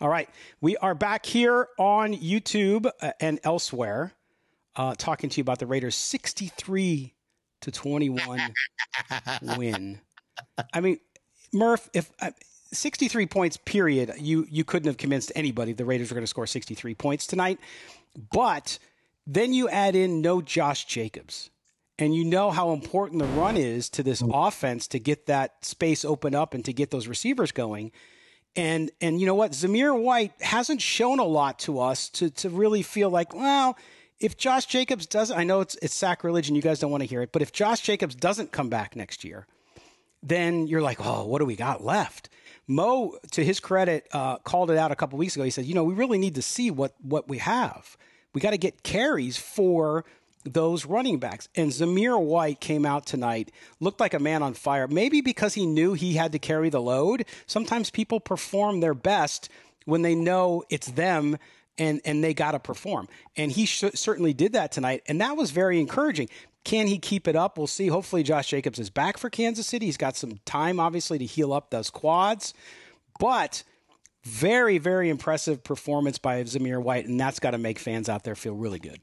All right. We are back here on YouTube uh, and elsewhere uh, talking to you about the Raiders' 63 to 21 win. I mean, Murph, if uh, 63 points, period, you, you couldn't have convinced anybody the Raiders were going to score 63 points tonight. But then you add in no Josh Jacobs. And you know how important the run is to this offense to get that space open up and to get those receivers going. And and you know what? Zamir White hasn't shown a lot to us to to really feel like, well, if Josh Jacobs doesn't I know it's it's sacrilege and you guys don't want to hear it, but if Josh Jacobs doesn't come back next year, then you're like, oh, what do we got left? Mo, to his credit, uh, called it out a couple weeks ago. He said, you know, we really need to see what what we have. We got to get carries for those running backs. And Zamir White came out tonight, looked like a man on fire, maybe because he knew he had to carry the load. Sometimes people perform their best when they know it's them and, and they got to perform. And he sh- certainly did that tonight. And that was very encouraging. Can he keep it up? We'll see. Hopefully, Josh Jacobs is back for Kansas City. He's got some time, obviously, to heal up those quads. But very, very impressive performance by Zamir White. And that's got to make fans out there feel really good.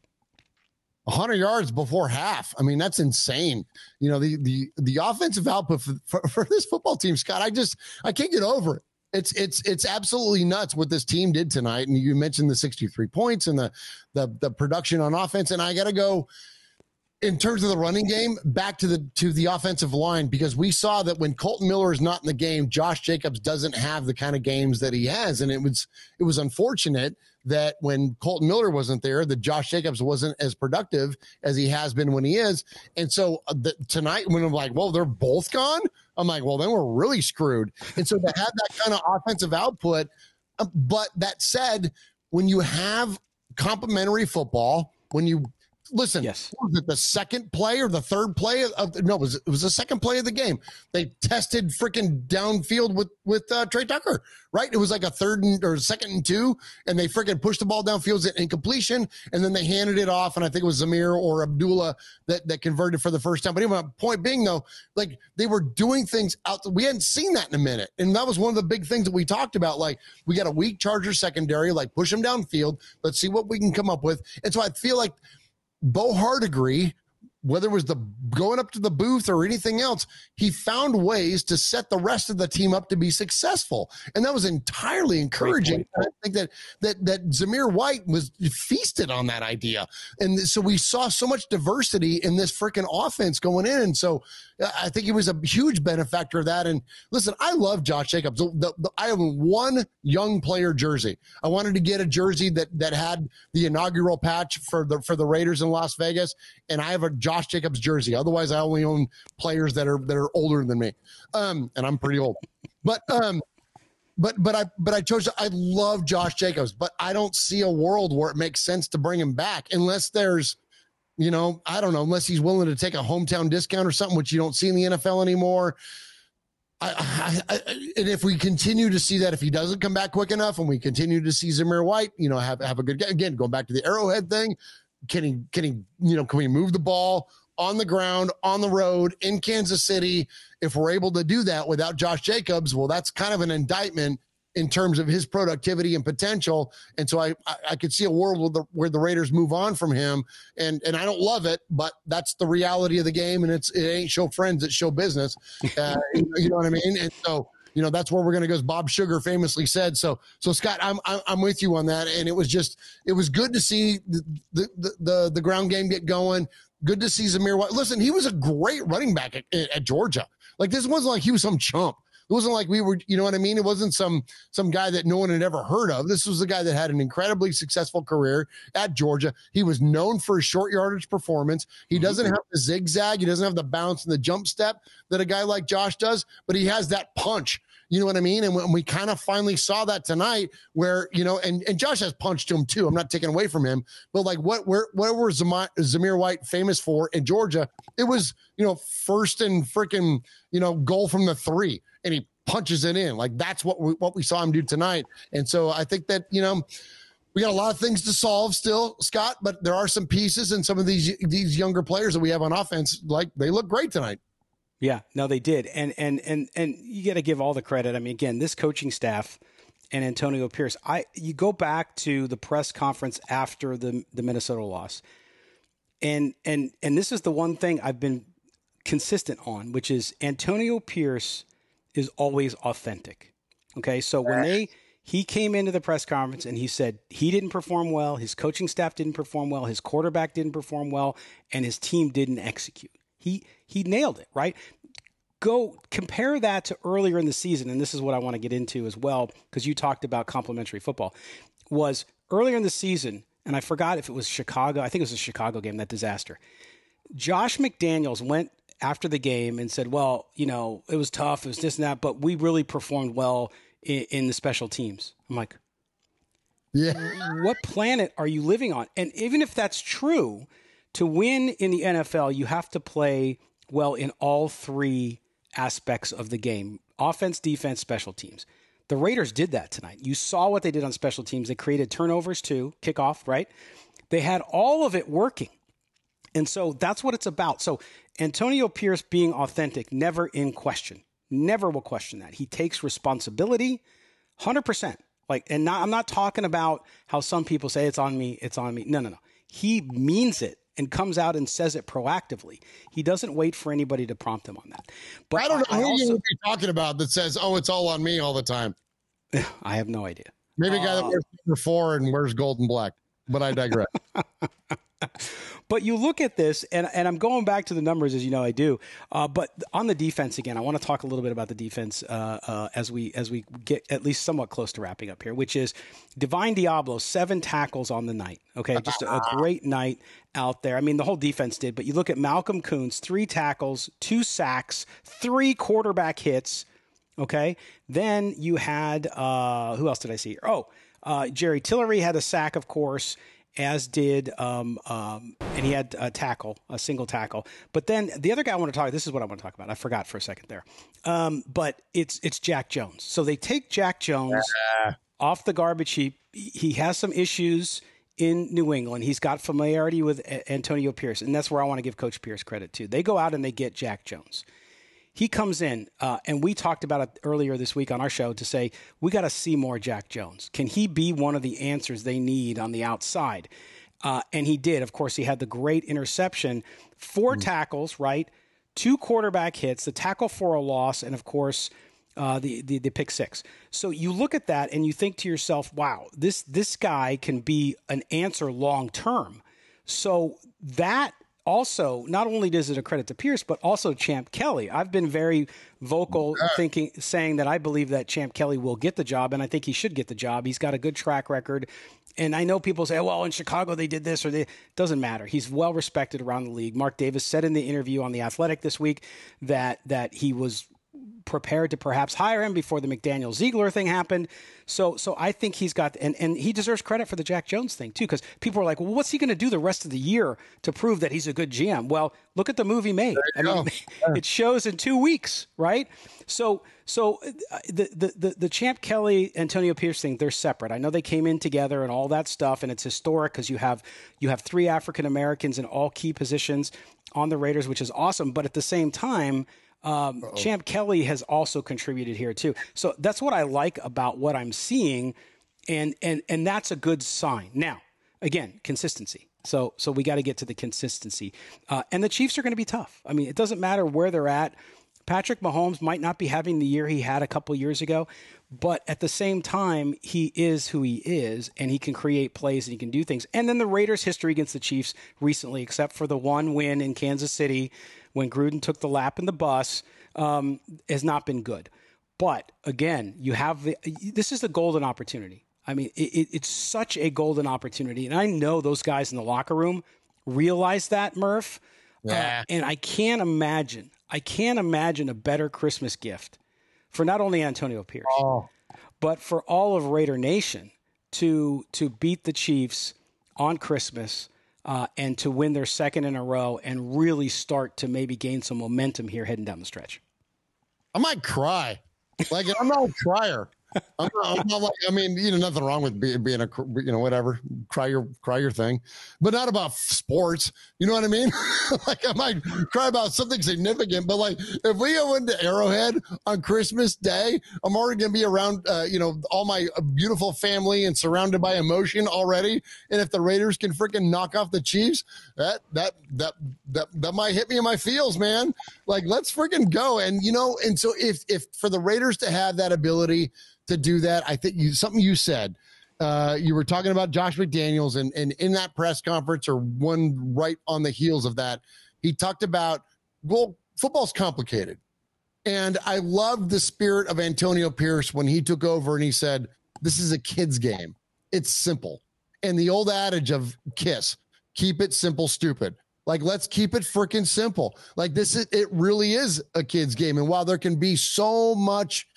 100 yards before half. I mean, that's insane. You know, the the the offensive output for, for, for, this football team, Scott. I just I can't get over it. It's it's it's absolutely nuts what this team did tonight. And you mentioned the 63 points and the the the production on offense. And I got to go in terms of the running game, back to the to the offensive line because we saw that when Kolton Miller is not in the game, Josh Jacobs doesn't have the kind of games that he has, and it was it was unfortunate that when Kolton Miller wasn't there, that Josh Jacobs wasn't as productive as he has been when he is. And so uh, the, tonight, when I'm like, well, they're both gone, I'm like, well, then we're really screwed. And so to have that kind of offensive output, uh, but that said, when you have complementary football, when you listen, yes. was it the second play or the third play of no, it was it was the second play of the game. They tested freaking downfield with with uh, Tre Tucker, right? It was like a third and, or second and two, and they freaking pushed the ball downfield in completion, and then they handed it off, and I think it was Zamir or Abdullah that that converted for the first time. But anyway, point being though, like they were doing things out. We hadn't seen that in a minute, and that was one of the big things that we talked about. Like we got a weak Charger secondary, like push them downfield. Let's see what we can come up with. And so I feel like Bo Hardegree whether it was the going up to the booth or anything else, he found ways to set the rest of the team up to be successful, and that was entirely encouraging. I think that that that Zamir White was feasted on that idea, and so we saw so much diversity in this freaking offense going in. And so uh, I think he was a huge benefactor of that. And listen, I love Josh Jacobs. The, the, I have one young player jersey. I wanted to get a jersey that that had the inaugural patch for the for the Raiders in Las Vegas, and I have a Josh Josh Jacobs jersey. Otherwise, I only own players that are that are older than me, um, and I'm pretty old. But um, but but I but I chose. I love Josh Jacobs, but I don't see a world where it makes sense to bring him back unless there's, you know, I don't know, unless he's willing to take a hometown discount or something, which you don't see in the NFL anymore. I, I, I, and if we continue to see that, if he doesn't come back quick enough, and we continue to see Zamir White, you know, have have a good again, going back to the Arrowhead thing, can he can he you know can we move the ball on the ground on the road in Kansas City? If we're able to do that without Josh Jacobs well that's kind of an indictment in terms of his productivity and potential. And so I I, I could see a world where the, where the Raiders move on from him. And and I don't love it but that's the reality of the game. And it's it ain't show friends it's show business. Uh, you know what I mean? And so you know that's where we're going to go as bob sugar famously said so so scott I'm, I'm with you on that and it was just it was good to see the the the, the ground game get going good to see zamir white listen he was a great running back at, at georgia like this wasn't like he was some chump it wasn't like we were, you know what I mean? It wasn't some some guy that no one had ever heard of. This was a guy that had an incredibly successful career at Georgia. He was known for his short yardage performance. He doesn't mm-hmm. have the zigzag, he doesn't have the bounce and the jump step that a guy like Josh does, but he has that punch You know what I mean? And when we kind of finally saw that tonight, where you know, and and Josh has punched him too. I'm not taking away from him, but like what where what was Zamir White famous for in Georgia? It was you know first and freaking you know goal from the three, and he punches it in. Like that's what we, what we saw him do tonight. And so I think that you know we got a lot of things to solve still, Scott, but there are some pieces and some of these these younger players that we have on offense, like they look great tonight. Yeah, no, they did, and and and and you got to give all the credit. I mean, again, this coaching staff and Antonio Pierce. I you go back to the press conference after the the Minnesota loss, and and and this is the one thing I've been consistent on, which is Antonio Pierce is always authentic. Okay, so when they he came into the press conference and he said he didn't perform well, his coaching staff didn't perform well, his quarterback didn't perform well, and his team didn't execute. He he nailed it, right? Go compare that to earlier in the season, and this is what I want to get into as well, because you talked about complementary football. Was earlier in the season, and I forgot if it was Chicago, I think it was a Chicago game, that disaster. Josh McDaniels went after the game and said, Well, you know, it was tough, it was this and that, but we really performed well in, in the special teams. I'm like, yeah. What planet are you living on? And even if that's true, to win in the NFL, you have to play well in all three aspects of the game offense, defense, special teams. The Raiders did that tonight. You saw what they did on special teams. They created turnovers too, kickoff, right? They had all of it working. And so that's what it's about. So Antonio Pierce being authentic, never in question. Never will question that. He takes responsibility 100%. Like, and not, I'm not talking about how some people say it's on me, it's on me. No, no, no. He means it and comes out and says it proactively. He doesn't wait for anybody to prompt him on that. But I don't know I, who I also, you would be talking about that says, "Oh, it's all on me all the time." I have no idea. Maybe a guy uh, that wears number four and wears gold and black. But I digress. But you look at this, and, and I'm going back to the numbers as you know I do. Uh, but on the defense again, I want to talk a little bit about the defense uh, uh, as we as we get at least somewhat close to wrapping up here, which is Divine Deablo seven tackles on the night. Okay, just a, a great night out there. I mean, the whole defense did, but you look at Malcolm Koonce, three tackles, two sacks, three quarterback hits. Okay, then you had uh, who else did I see? Oh. Uh, Jerry Tillery had a sack, of course, as did, um, um, and he had a tackle, a single tackle. But then the other guy I want to talk. This is what I want to talk about. I forgot for a second there. Um, but it's it's Jack Jones. So they take Jack Jones off the garbage heap. He has some issues in New England. He's got familiarity with Antonio Pierce, and that's where I want to give Coach Pierce credit too. They go out and they get Jack Jones he comes in, uh, and we talked about it earlier this week on our show to say we got to see more Jack Jones. Can he be one of the answers they need on the outside? Uh, and he did. Of course, he had the great interception, 4 mm. tackles, right? Two quarterback hits, the tackle for a loss, and of course, uh, the, the the pick six. So you look at that and you think to yourself, "Wow, this this guy can be an answer long term." So that also, not only does it a credit to Pierce, but also Champ Kelly. I've been very vocal thinking, saying that I believe that Champ Kelly will get the job, and I think he should get the job. He's got a good track record. And I know people say, well, in Chicago they did this or they doesn't matter. He's well respected around the league. Mark Davis said in the interview on the Athletic this week that that he was prepared to perhaps hire him before the McDaniel Ziegler thing happened. So, so I think he's got, and, and he deserves credit for the Jack Jones thing too, because people are like, well, what's he going to do the rest of the year to prove that he's a good GM? Well, look at the movie made. I mean, it shows in two weeks, right? So, so uh, the, the, the, the Champ Kelly, Antonio Pierce thing, they're separate. I know they came in together and all that stuff, and it's historic because you have, you have three African Americans in all key positions on the Raiders, which is awesome. But at the same time, um, Champ Kelly has also contributed here too. So that's what I like about what I'm seeing, and and and that's a good sign. Now, again, consistency. So so we got to get to the consistency, uh, and the Chiefs are going to be tough. I mean, it doesn't matter where they're at. Patrick Mahomes might not be having the year he had a couple years ago, but at the same time, he is who he is, and he can create plays and he can do things. And then the Raiders' history against the Chiefs recently, except for the one win in Kansas City when Gruden took the lap in the bus um, has not been good. But again, you have the, this is a golden opportunity. I mean, it, it's such a golden opportunity, and I know those guys in the locker room realize that, Murph. Uh, yeah. Uh, and I can't imagine, I can't imagine a better Christmas gift for not only Antonio Pierce, oh. but for all of Raider Nation to to beat the Chiefs on Christmas uh, and to win their second in a row and really start to maybe gain some momentum here heading down the stretch. I might cry. Like I'm not a crier. I'm not, I'm not, like I mean, you know, nothing wrong with being, being a you know whatever, cry your cry your thing, but not about sports. You know what I mean? like I might cry about something significant, but like if we go into Arrowhead on Christmas Day, I'm already gonna be around, uh, you know, all my beautiful family and surrounded by emotion already. And if the Raiders can freaking knock off the Chiefs, that that that that that might hit me in my feels, man. Like let's freaking go. And you know, and so if if for the Raiders to have that ability to do that. I think you something you said. Uh, you were talking about Josh McDaniels, and, and in that press conference, or one right on the heels of that, he talked about well, football's complicated, and I loved the spirit of Antonio Pierce when he took over and he said, "This is a kids' game. It's simple." And the old adage of Kiss, keep it simple, stupid. Like, let's keep it freaking simple. Like, this is, it really is a kid's game. And while there can be so much,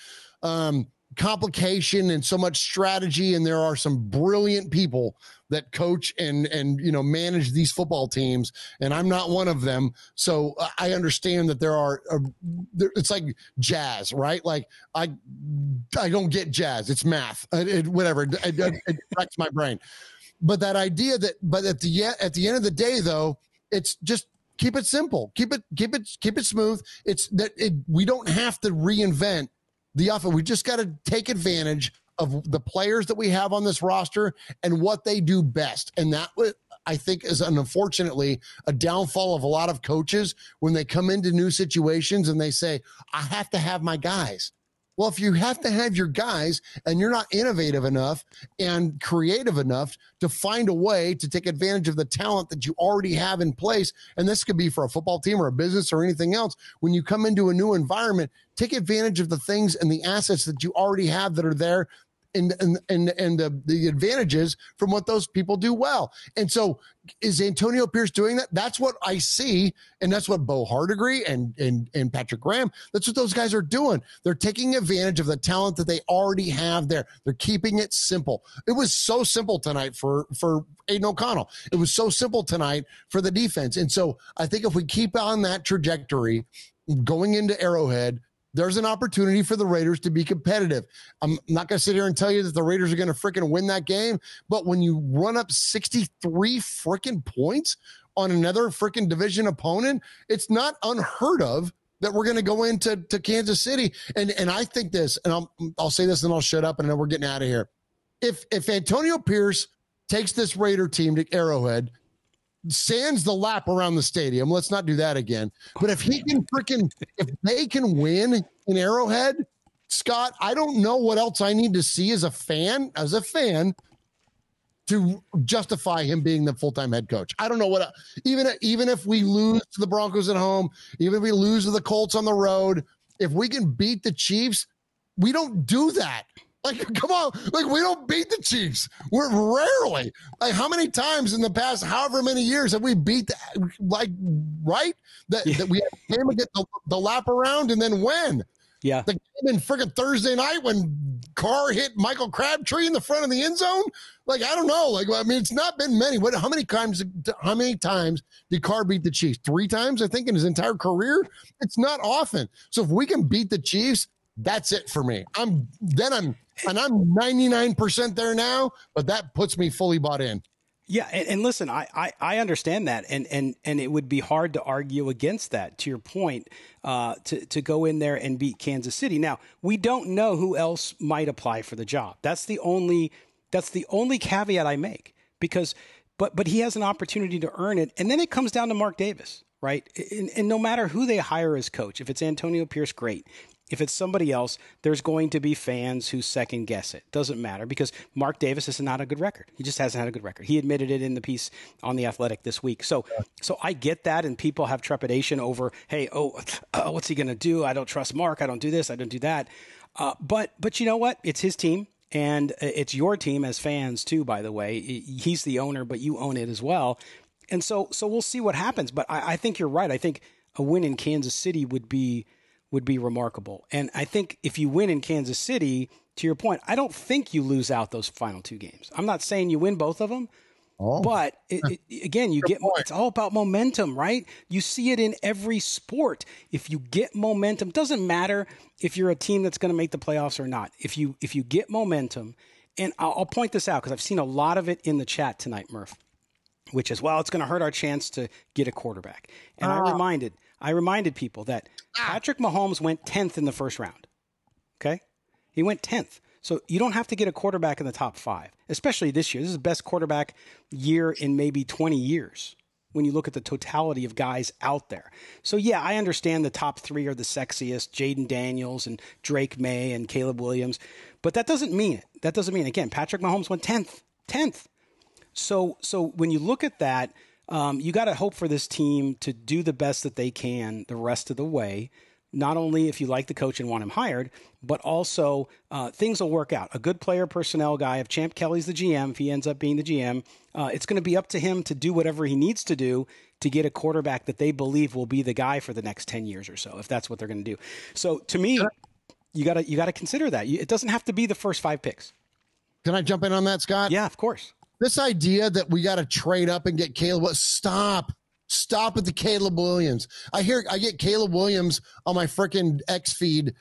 um, complication and so much strategy and there are some brilliant people that coach and and you know manage these football teams and i'm not one of them. So i understand that there are uh, there, it's like jazz right? Like i i don't get jazz. It's math. It, it, whatever. It, it, it my brain. But that idea that but at the at the end of the day though it's just keep it simple. Keep it keep it keep it smooth. It's that it, we don't have to reinvent the offense. We just got to take advantage of the players that we have on this roster and what they do best. And that I think is an, unfortunately a downfall of a lot of coaches when they come into new situations and they say, I have to have my guys. Well, if you have to have your guys and you're not innovative enough and creative enough to find a way to take advantage of the talent that you already have in place, and this could be for a football team or a business or anything else, when you come into a new environment, take advantage of the things and the assets that you already have that are there and and and, and the, the advantages from what those people do well. And so is Antonio Pierce doing that? That's what I see, and that's what Bo Hardegree and and and Patrick Graham. That's what those guys are doing. They're taking advantage of the talent that they already have there. They're keeping it simple. It was so simple tonight for for Aidan O'Connell. It was so simple tonight for the defense. And so I think if we keep on that trajectory going into Arrowhead there's an opportunity for the Raiders to be competitive. I'm not going to sit here and tell you that the Raiders are going to freaking win that game, but when you run up 63 freaking points on another freaking division opponent, it's not unheard of that we're going to go into to Kansas City. And and I think this, and I'll I'll say this and I'll shut up and then we're getting out of here. If if Antonio Pierce takes this Raider team to Arrowhead sands the lap around the stadium. Let's not do that again. But if he can freaking, if they can win in Arrowhead, Scott, I don't know what else I need to see as a fan, as a fan, to justify him being the full time head coach. I don't know what, even even if we lose to the Broncos at home, even if we lose to the Colts on the road, if we can beat the Chiefs, we don't do that. Like, come on. Like, we don't beat the Chiefs. We're rarely. Like, how many times in the past, however many years, have we beat, the, like, right? That, yeah. that we came and get the, the lap around and then when? Yeah. The game in friggin' Thursday night when Carr hit Michael Crabtree in the front of the end zone. Like, I don't know. Like, I mean, it's not been many. What, how many times, how many times did Carr beat the Chiefs? Three times, I think, in his entire career. It's not often. So if we can beat the Chiefs, that's it for me. I'm then I'm and I'm 99% there now, but that puts me fully bought in. Yeah, and, and listen, I, I, I, understand that, and, and and it would be hard to argue against that. To your point, uh, to to go in there and beat Kansas City. Now we don't know who else might apply for the job. That's the only that's the only caveat I make because, but but he has an opportunity to earn it, and then it comes down to Mark Davis, right? And, and no matter who they hire as coach, if it's Antonio Pierce, great. If it's somebody else, there's going to be fans who second guess it. Doesn't matter because Mark Davis is not a good record. He just hasn't had a good record. He admitted it in the piece on the Athletic this week. So, so I get that, and people have trepidation over, hey, oh, uh, what's he going to do? I don't trust Mark. I don't do this. I don't do that. Uh, but, but you know what? It's his team, and it's your team as fans too. By the way, he's the owner, but you own it as well. And so, so we'll see what happens. But I, I think you're right. I think a win in Kansas City would be would be remarkable. And I think if you win in Kansas City, to your point, I don't think you lose out those final two games. I'm not saying you win both of them, oh. but it, it, again, you get point. it's all about momentum, right? You see it in every sport. If you get momentum, doesn't matter if you're a team that's going to make the playoffs or not. If you if you get momentum, and I'll, I'll point this out because I've seen a lot of it in the chat tonight, Murph, which is well, it's going to hurt our chance to get a quarterback. And uh. I ah. reminded I reminded people that ah. Patrick Mahomes went 10th in the first round. Okay? He went 10th. So you don't have to get a quarterback in the top five, especially this year. This is the best quarterback year in maybe 20 years when you look at the totality of guys out there. So yeah, I understand the top three are the sexiest, Jayden Daniels and Drake Maye and Caleb Williams, but that doesn't mean it. That doesn't mean again, Patrick Mahomes went 10th. 10th. So so when you look at that, um, you got to hope for this team to do the best that they can the rest of the way. Not only if you like the coach and want him hired, but also uh, things will work out. A good player personnel guy, if Champ Kelly's the GM, if he ends up being the GM, uh, it's going to be up to him to do whatever he needs to do to get a quarterback that they believe will be the guy for the next 10 years or so, if that's what they're going to do. So to me, you got to you got to consider that. It doesn't have to be the first five picks. Can I jump in on that, Scott? Yeah, of course. This idea that we got to trade up and get Caleb, what? Stop. Stop at the Caleb Williams. I hear I get Caleb Williams on my freaking X feed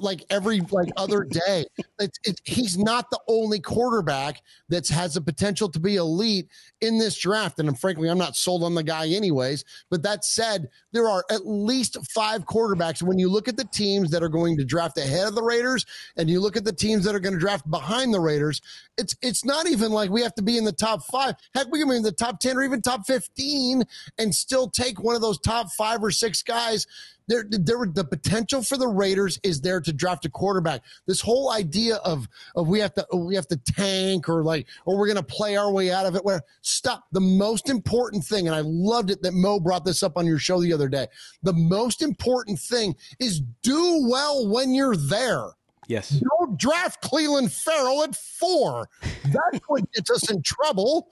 like every like other day. It's, it, he's not the only quarterback that has the potential to be elite in this draft. And I'm, frankly, I'm not sold on the guy anyways. But that said, there are at least five quarterbacks. When you look at the teams that are going to draft ahead of the Raiders, and you look at the teams that are going to draft behind the Raiders, it's it's not even like we have to be in the top five. Heck, we can be in the top ten or even top fifteen and still take one of those top five or six guys there, there, the potential for the Raiders is there to draft a quarterback. This whole idea of of we have to we have to tank or like or we're going to play our way out of it. Where stop. The most important thing, and I loved it that Mo brought this up on your show the other day. The most important thing is do well when you're there. Yes. Don't draft Clelin Ferrell at four. That's what gets us in trouble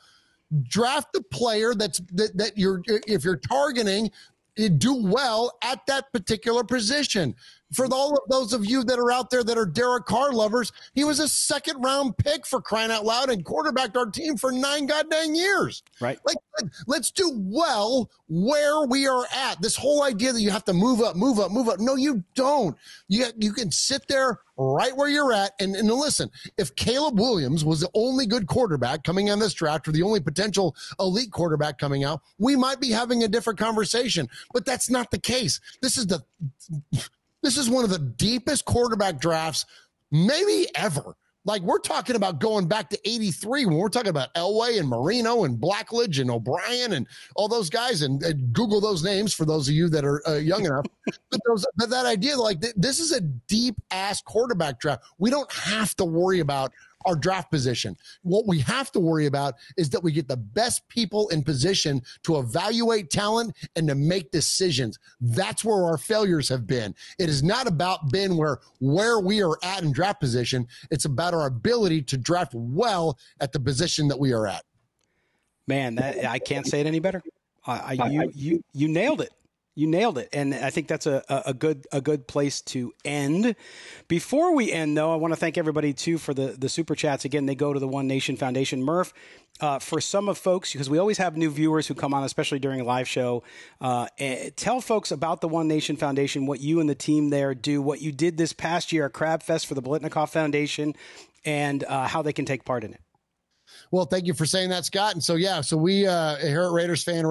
draft the player that's that, that you're if you're targeting do well at that particular position. For all of those of you that are out there that are Derek Carr lovers, he was a second round pick for crying out loud and quarterbacked our team for nine goddamn years. Right. Like, let's do well where we are at. This whole idea that you have to move up, move up, move up. No, you don't. You, you can sit there right where you're at. And, and listen, if Caleb Williams was the only good quarterback coming in this draft or the only potential elite quarterback coming out, we might be having a different conversation. But that's not the case. This is the this is one of the deepest quarterback drafts, maybe ever. Like we're talking about going back to 83 when we're talking about Elway and Marino and Blackledge and O'Brien and all those guys and, and Google those names for those of you that are uh, young enough. but, those, but that idea, like th- this is a deep ass quarterback draft. We don't have to worry about our draft position. What we have to worry about is that we get the best people in position to evaluate talent and to make decisions. That's where our failures have been. It is not about been where where we are at in draft position. It's about our ability to draft well at the position that we are at. Man, that I can't say it any better. I, I you you you nailed it you nailed it, and I think that's a, a good a good place to end. Before we end, though, I want to thank everybody too for the the super chats. Again, they go to the One Nation Foundation. Murph, uh, for some of folks, because we always have new viewers who come on, especially during a live show. Uh, tell folks about the One Nation Foundation, what you and the team there do, what you did this past year at Crab Fest for the Biletnikoff Foundation, and uh, how they can take part in it. Well, thank you for saying that, Scott. And so, yeah, so we uh, here at Raiders fan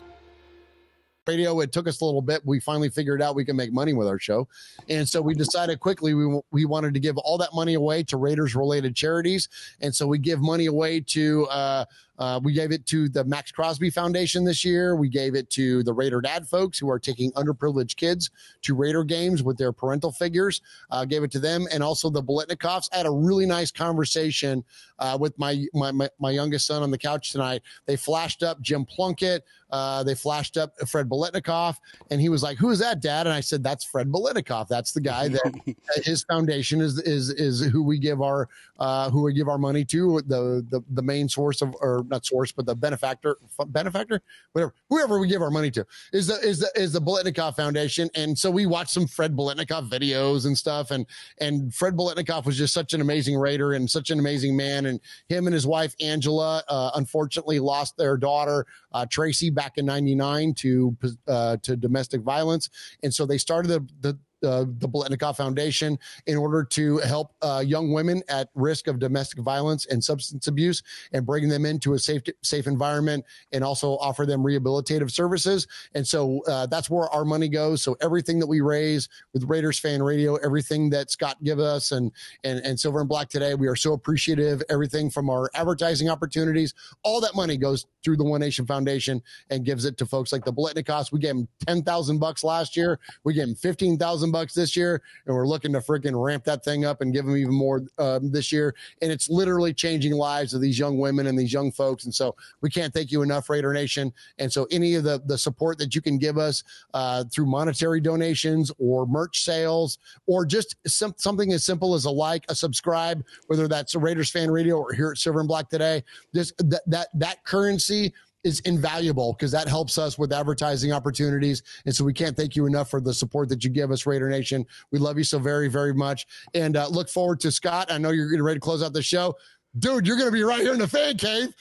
radio. It took us a little bit. We finally figured out we can make money with our show. And so we decided quickly we, we wanted to give all that money away to Raiders related charities. And so we give money away to, uh, Uh, we gave it to the Maxx Crosby Foundation this year. We gave it to the Raider Dad folks who are taking underprivileged kids to Raider games with their parental figures. Uh, gave it to them, and also the Biletnikoffs. I had a really nice conversation uh, with my, my, my my youngest son on the couch tonight. They flashed up Jim Plunkett. Uh, they flashed up Fred Biletnikoff, and he was like, "Who is that, Dad?" And I said, "That's Fred Biletnikoff. That's the guy that his foundation is is is who we give our uh, who we give our money to. The the the main source of or not source, but the benefactor benefactor whatever whoever we give our money to is the is the is the Biletnikoff Foundation. And so we watched some Fred Biletnikoff videos and stuff, and and Fred Biletnikoff was just such an amazing Raider and such an amazing man. And him and his wife Angela, uh, unfortunately, lost their daughter uh, Tracy back in '99 to uh, to domestic violence, and so they started the the uh, the Biletnikoff Foundation in order to help uh, young women at risk of domestic violence and substance abuse and bring them into a safe, safe environment and also offer them rehabilitative services. And so uh, that's where our money goes. So everything that we raise with Raiders Fan Radio, everything that Scott give us and, and, and Silver and Black today, we are so appreciative. Everything from our advertising opportunities, all that money goes through the One Nation Foundation and gives it to folks like the Biletnikoffs. We gave them 10,000 bucks last year. We gave them 15,000 bucks this year, and we're looking to freaking ramp that thing up and give them even more um, this year. And it's literally changing lives of these young women and these young folks. And so we can't thank you enough, Raider Nation. And so any of the the support that you can give us uh, through monetary donations or merch sales or just something as simple as a like, a subscribe, whether that's a Raiders fan radio or here at Silver and Black today, this that that, that currency is invaluable because that helps us with advertising opportunities. And so we can't thank you enough for the support that you give us, Raider Nation. We love you so very, very much. And uh, look forward to Scott. I know you're getting ready to close out the show. Dude, you're going to be right here in the fan cave.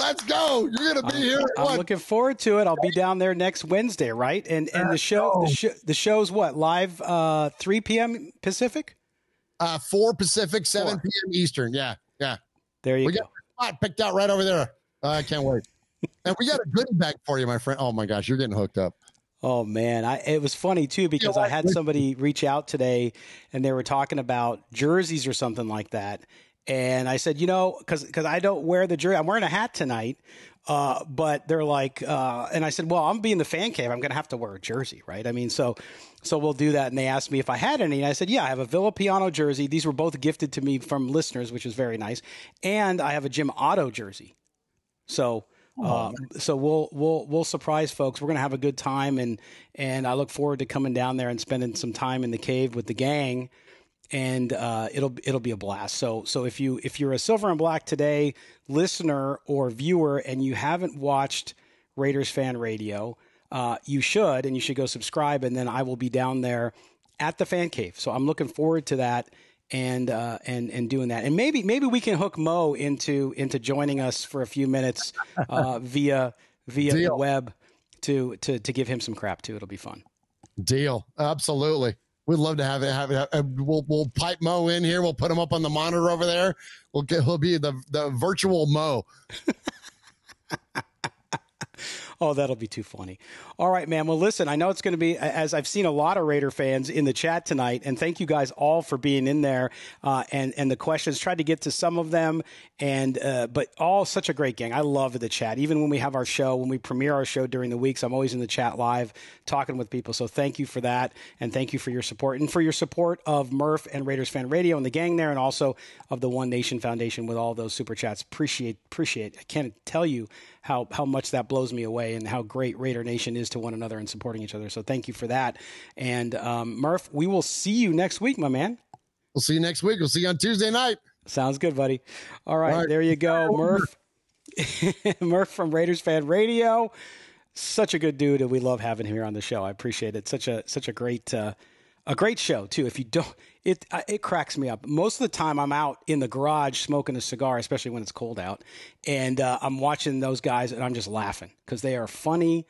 Let's go. You're going to be I'm, here. I'm what? looking forward to it. I'll be down there next Wednesday, right? And and the show the, sh- the show's what live uh 3 p.m. Pacific. Uh, 4 Pacific, 7 Four. p.m. Eastern. Yeah. Yeah. There you We go. got a spot picked out right over there. I can't wait. And we got a goodie bag for you, my friend. Oh my gosh, you're getting hooked up. Oh man, I, it was funny too because I had somebody reach out today and they were talking about jerseys or something like that. And I said, you know, because because I don't wear the jersey, I'm wearing a hat tonight. Uh, but they're like, uh, and I said, well, I'm being the fan cave. I'm going to have to wear a jersey, right? I mean, so so we'll do that. And they asked me if I had any, and I said, yeah, I have a Villapiano jersey. These were both gifted to me from listeners, which is very nice. And I have a Jim Otto jersey. So. Uh, so we'll we'll we'll surprise folks. We're gonna have a good time, and and I look forward to coming down there and spending some time in the cave with the gang, and uh, it'll it'll be a blast. So so if you if you're a Silver and Black today listener or viewer and you haven't watched Raiders Fan Radio, uh, you should, and you should go subscribe, and then I will be down there at the fan cave. So I'm looking forward to that and uh, and and doing that. And maybe maybe we can hook Mo into into joining us for a few minutes uh, via via the web to to to give him some crap too. It'll be fun. Deal. Absolutely. We'd love to have it. Have it. uh, We'll we'll pipe Mo in here. We'll put him up on the monitor over there. We'll get. He'll be the the virtual Mo. Oh, that'll be too funny. All right, man. Well, listen, I know it's going to be, as I've seen a lot of Raider fans in the chat tonight, and thank you guys all for being in there uh, and and the questions. Tried to get to some of them, and uh, but all such a great gang. I love the chat. Even when we have our show, when we premiere our show during the weeks, I'm always in the chat live talking with people. So thank you for that, and thank you for your support and for your support of Murph and Raiders Fan Radio and the gang there, and also of the One Nation Foundation with all those super chats. Appreciate appreciate. I can't tell you how how much that blows me away and how great Raider Nation is to one another and supporting each other. So thank you for that. And um, Murph, we will see you next week, my man. We'll see you next week. We'll see you on Tuesday night. Sounds good, buddy. All right, All right. there you go, Murph. Murph from Raiders Fan Radio. Such a good dude, and we love having him here on the show. I appreciate it. Such a such a great uh, a great show too. If you don't, it uh, it cracks me up. Most of the time, I'm out in the garage smoking a cigar, especially when it's cold out, and uh, I'm watching those guys, and I'm just laughing because they are funny,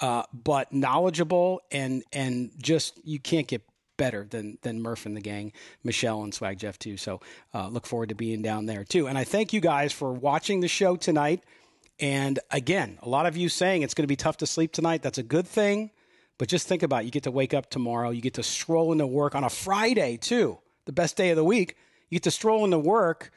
uh, but knowledgeable, and and just you can't get better than than Murph and the gang, Michelle and Swag Jeff too. So uh, look forward to being down there too. And I thank you guys for watching the show tonight. And again, a lot of you saying it's going to be tough to sleep tonight. That's a good thing. But just think about it. you get to wake up tomorrow. You get to stroll into work on a Friday too, the best day of the week. You get to stroll into work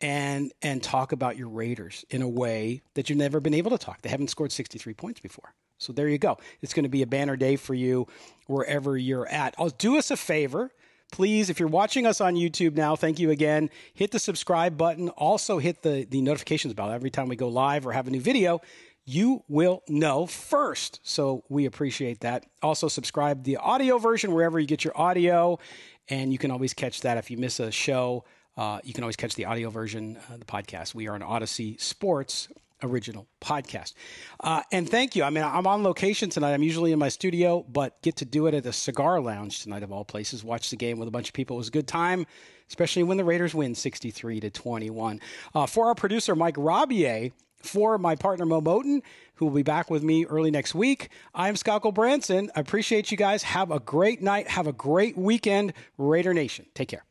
and and talk about your Raiders in a way that you've never been able to talk. They haven't scored 63 points before. So there you go. It's going to be a banner day for you wherever you're at. I'll do us a favor. Please, if you're watching us on YouTube now, thank you again. Hit the subscribe button. Also hit the, the notifications bell every time we go live or have a new video. You will know first. So we appreciate that. Also, subscribe the audio version wherever you get your audio. And you can always catch that if you miss a show. Uh, you can always catch the audio version, uh, the podcast. We are an Audacy Sports original podcast. Uh, and thank you. I mean, I'm on location tonight. I'm usually in my studio, but get to do it at a cigar lounge tonight of all places. Watch the game with a bunch of people. It was a good time, especially when the Raiders win 63 to 21. Uh, for our producer, Mike Robier, for my partner, Mo Moten, who will be back with me early next week. I'm Scott Branson. I appreciate you guys. Have a great night. Have a great weekend, Raider Nation. Take care.